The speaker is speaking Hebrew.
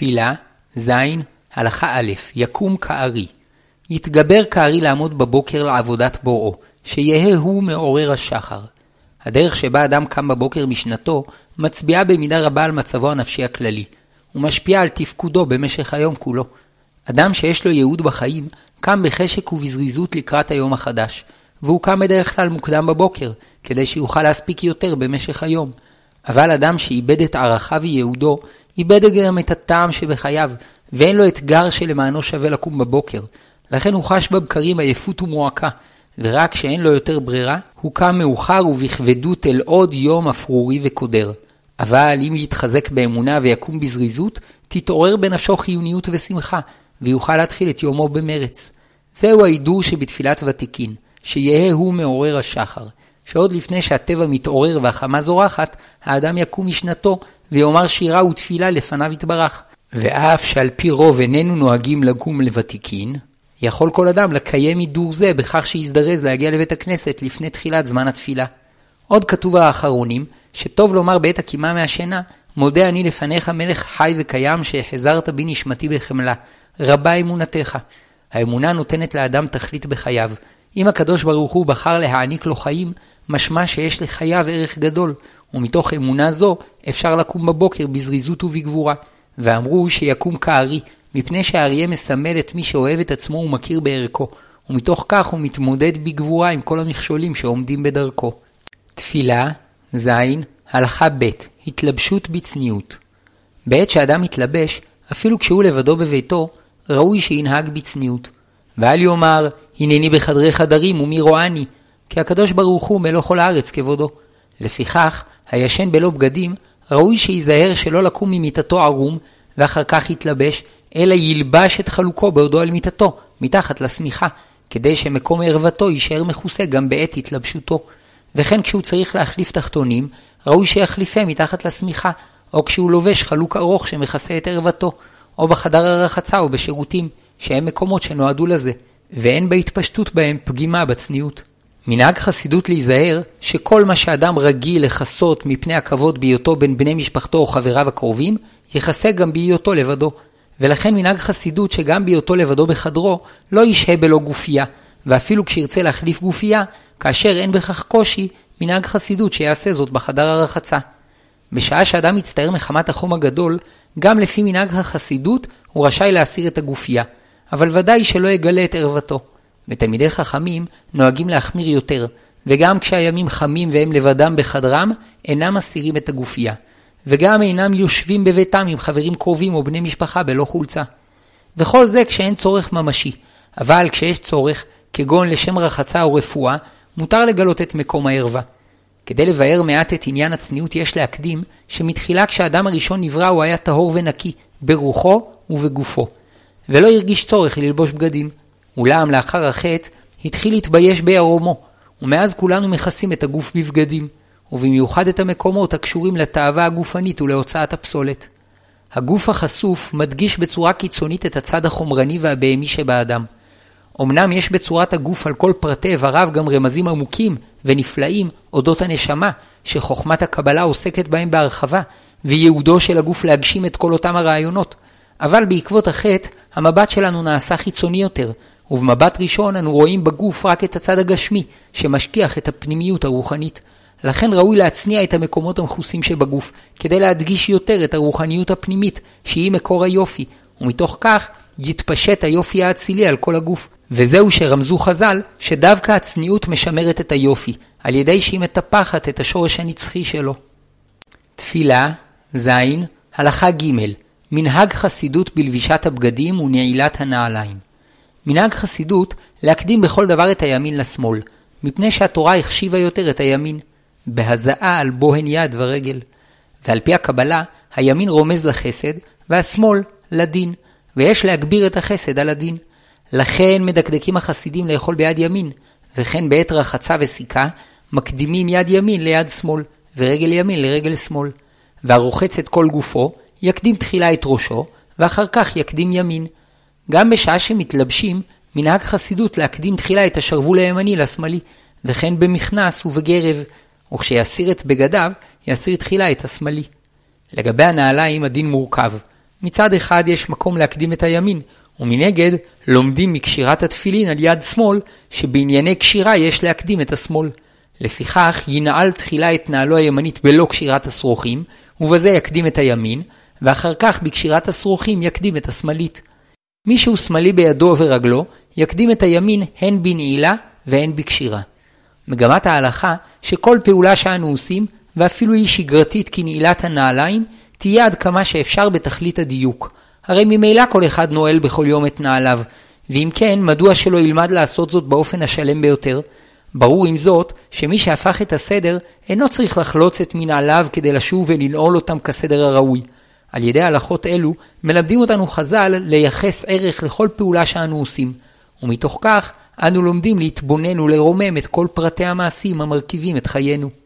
תפילה, ז. הלכה א', יקום כארי. יתגבר כארי לעמוד בבוקר לעבודת בוראו, שיהא הוא מעורר השחר. הדרך שבה אדם קם בבוקר משנתו, מצביעה במידה רבה על מצבו הנפשי הכללי, ומשפיעה על תפקודו במשך היום כולו. אדם שיש לו ייעוד בחיים, קם בחשק ובזריזות לקראת היום החדש, והוא קם בדרך כלל מוקדם בבוקר, כדי שיוכל להספיק יותר במשך היום. אבל אדם שאיבד את ערכיו וייעודו, איבד גם את הטעם שבחייו, ואין לו אתגר שלמענו שווה לקום בבוקר. לכן הוא חש בבקרים עייפות ומועקה, ורק כשאין לו יותר ברירה, הוא קם מאוחר ובכבדות אל עוד יום אפרורי וקודר. אבל אם יתחזק באמונה ויקום בזריזות, תתעורר בנפשו חיוניות ושמחה, ויוכל להתחיל את יומו במרץ. זהו ההידור שבתפילת ותיקין, שיהא הוא מעורר השחר, שעוד לפני שהטבע מתעורר והחמה זורחת, האדם יקום משנתו, ויאמר שירה ותפילה לפניו יתברך. ואף שעל פי רוב איננו נוהגים לקום לוותיקין, יכול כל אדם לקיים הידור זה בכך שיזדרז להגיע לבית הכנסת לפני תחילת זמן התפילה. עוד כתוב האחרונים, שטוב לומר בעת הקימה מהשינה, מודה אני לפניך מלך חי וקיים שהחזרת בי נשמתי בחמלה, רבה אמונתך. האמונה נותנת לאדם תכלית בחייו. אם הקדוש ברוך הוא בחר להעניק לו חיים, משמע שיש לחייו ערך גדול, ומתוך אמונה זו אפשר לקום בבוקר בזריזות ובגבורה. ואמרו שיקום כארי, מפני שהאריה מסמל את מי שאוהב את עצמו ומכיר בערכו, ומתוך כך הוא מתמודד בגבורה עם כל המכשולים שעומדים בדרכו. תפילה, ז. הלכה ב' התלבשות בצניעות. בעת שאדם מתלבש, אפילו כשהוא לבדו בביתו, ראוי שינהג בצניעות. ואל יאמר, הנני בחדרי חדרים ומי רואני, כי הקדוש ברוך הוא מלוא כל הארץ כבודו. לפיכך, הישן בלא בגדים, ראוי שייזהר שלא לקום ממיטתו ערום, ואחר כך יתלבש, אלא ילבש את חלוקו בעודו על מיטתו, מתחת לשמיכה, כדי שמקום ערוותו יישאר מכוסה גם בעת התלבשותו. וכן כשהוא צריך להחליף תחתונים, ראוי שיחליפה מתחת לשמיכה, או כשהוא לובש חלוק ארוך שמכסה את ערוותו, או בחדר הרחצה או בשירותים, שהם מקומות שנועדו לזה, ואין בהתפשטות בהם פגימה בצניעות. מנהג חסידות להיזהר שכל מה שאדם רגיל לכסות מפני הכבוד בהיותו בין בני משפחתו או חבריו הקרובים, יכסה גם בהיותו לבדו. ולכן מנהג חסידות שגם בהיותו לבדו בחדרו, לא ישהה בלא גופייה, ואפילו כשירצה להחליף גופייה, כאשר אין בכך קושי, מנהג חסידות שיעשה זאת בחדר הרחצה. בשעה שאדם מצטער מחמת החום הגדול, גם לפי מנהג החסידות הוא רשאי להסיר את הגופייה, אבל ודאי שלא יגלה את ערוותו. ותלמידי חכמים נוהגים להחמיר יותר, וגם כשהימים חמים והם לבדם בחדרם, אינם מסירים את הגופייה. וגם אינם יושבים בביתם עם חברים קרובים או בני משפחה בלא חולצה. וכל זה כשאין צורך ממשי, אבל כשיש צורך, כגון לשם רחצה או רפואה, מותר לגלות את מקום הערווה. כדי לבאר מעט את עניין הצניעות יש להקדים, שמתחילה כשאדם הראשון נברא הוא היה טהור ונקי, ברוחו ובגופו. ולא הרגיש צורך ללבוש בגדים. אולם לאחר החטא, התחיל להתבייש בערומו, ומאז כולנו מכסים את הגוף בבגדים. ובמיוחד את המקומות הקשורים לתאווה הגופנית ולהוצאת הפסולת. הגוף החשוף מדגיש בצורה קיצונית את הצד החומרני והבהמי שבאדם. אמנם יש בצורת הגוף על כל פרטי איבריו גם רמזים עמוקים ונפלאים אודות הנשמה, שחוכמת הקבלה עוסקת בהם בהרחבה, וייעודו של הגוף להגשים את כל אותם הרעיונות. אבל בעקבות החטא, המבט שלנו נעשה חיצוני יותר, ובמבט ראשון אנו רואים בגוף רק את הצד הגשמי, שמשכיח את הפנימיות הרוחנית. לכן ראוי להצניע את המקומות המכוסים שבגוף, כדי להדגיש יותר את הרוחניות הפנימית, שהיא מקור היופי, ומתוך כך יתפשט היופי האצילי על כל הגוף. וזהו שרמזו חז"ל, שדווקא הצניעות משמרת את היופי, על ידי שהיא מטפחת את השורש הנצחי שלו. תפילה, ז. הלכה ג' מנהג חסידות בלבישת הבגדים ונעילת הנעליים. מנהג חסידות להקדים בכל דבר את הימין לשמאל, מפני שהתורה החשיבה יותר את הימין. בהזעה על בוהן יד ורגל. ועל פי הקבלה, הימין רומז לחסד, והשמאל לדין, ויש להגביר את החסד על הדין. לכן מדקדקים החסידים לאכול ביד ימין, וכן בעת רחצה וסיכה, מקדימים יד ימין ליד שמאל, ורגל ימין לרגל שמאל. והרוחץ את כל גופו, יקדים תחילה את ראשו, ואחר כך יקדים ימין. גם בשעה שמתלבשים, מנהג חסידות להקדים תחילה את השרוול הימני לשמאלי, וכן במכנס ובגרב, וכשיסיר את בגדיו, יסיר תחילה את השמאלי. לגבי הנעליים הדין מורכב. מצד אחד יש מקום להקדים את הימין, ומנגד לומדים מקשירת התפילין על יד שמאל, שבענייני קשירה יש להקדים את השמאל. לפיכך ינעל תחילה את נעלו הימנית בלא קשירת השרוכים, ובזה יקדים את הימין, ואחר כך בקשירת השרוכים יקדים את השמאלית. מי שהוא שמאלי בידו ורגלו, יקדים את הימין הן בנעילה והן בקשירה. מגמת ההלכה שכל פעולה שאנו עושים, ואפילו היא שגרתית כנעילת הנעליים, תהיה עד כמה שאפשר בתכלית הדיוק. הרי ממילא כל אחד נועל בכל יום את נעליו, ואם כן, מדוע שלא ילמד לעשות זאת באופן השלם ביותר? ברור עם זאת, שמי שהפך את הסדר, אינו צריך לחלוץ את מנעליו כדי לשוב ולנעול אותם כסדר הראוי. על ידי הלכות אלו, מלמדים אותנו חז"ל לייחס ערך לכל פעולה שאנו עושים, ומתוך כך, אנו לומדים להתבונן ולרומם את כל פרטי המעשים המרכיבים את חיינו.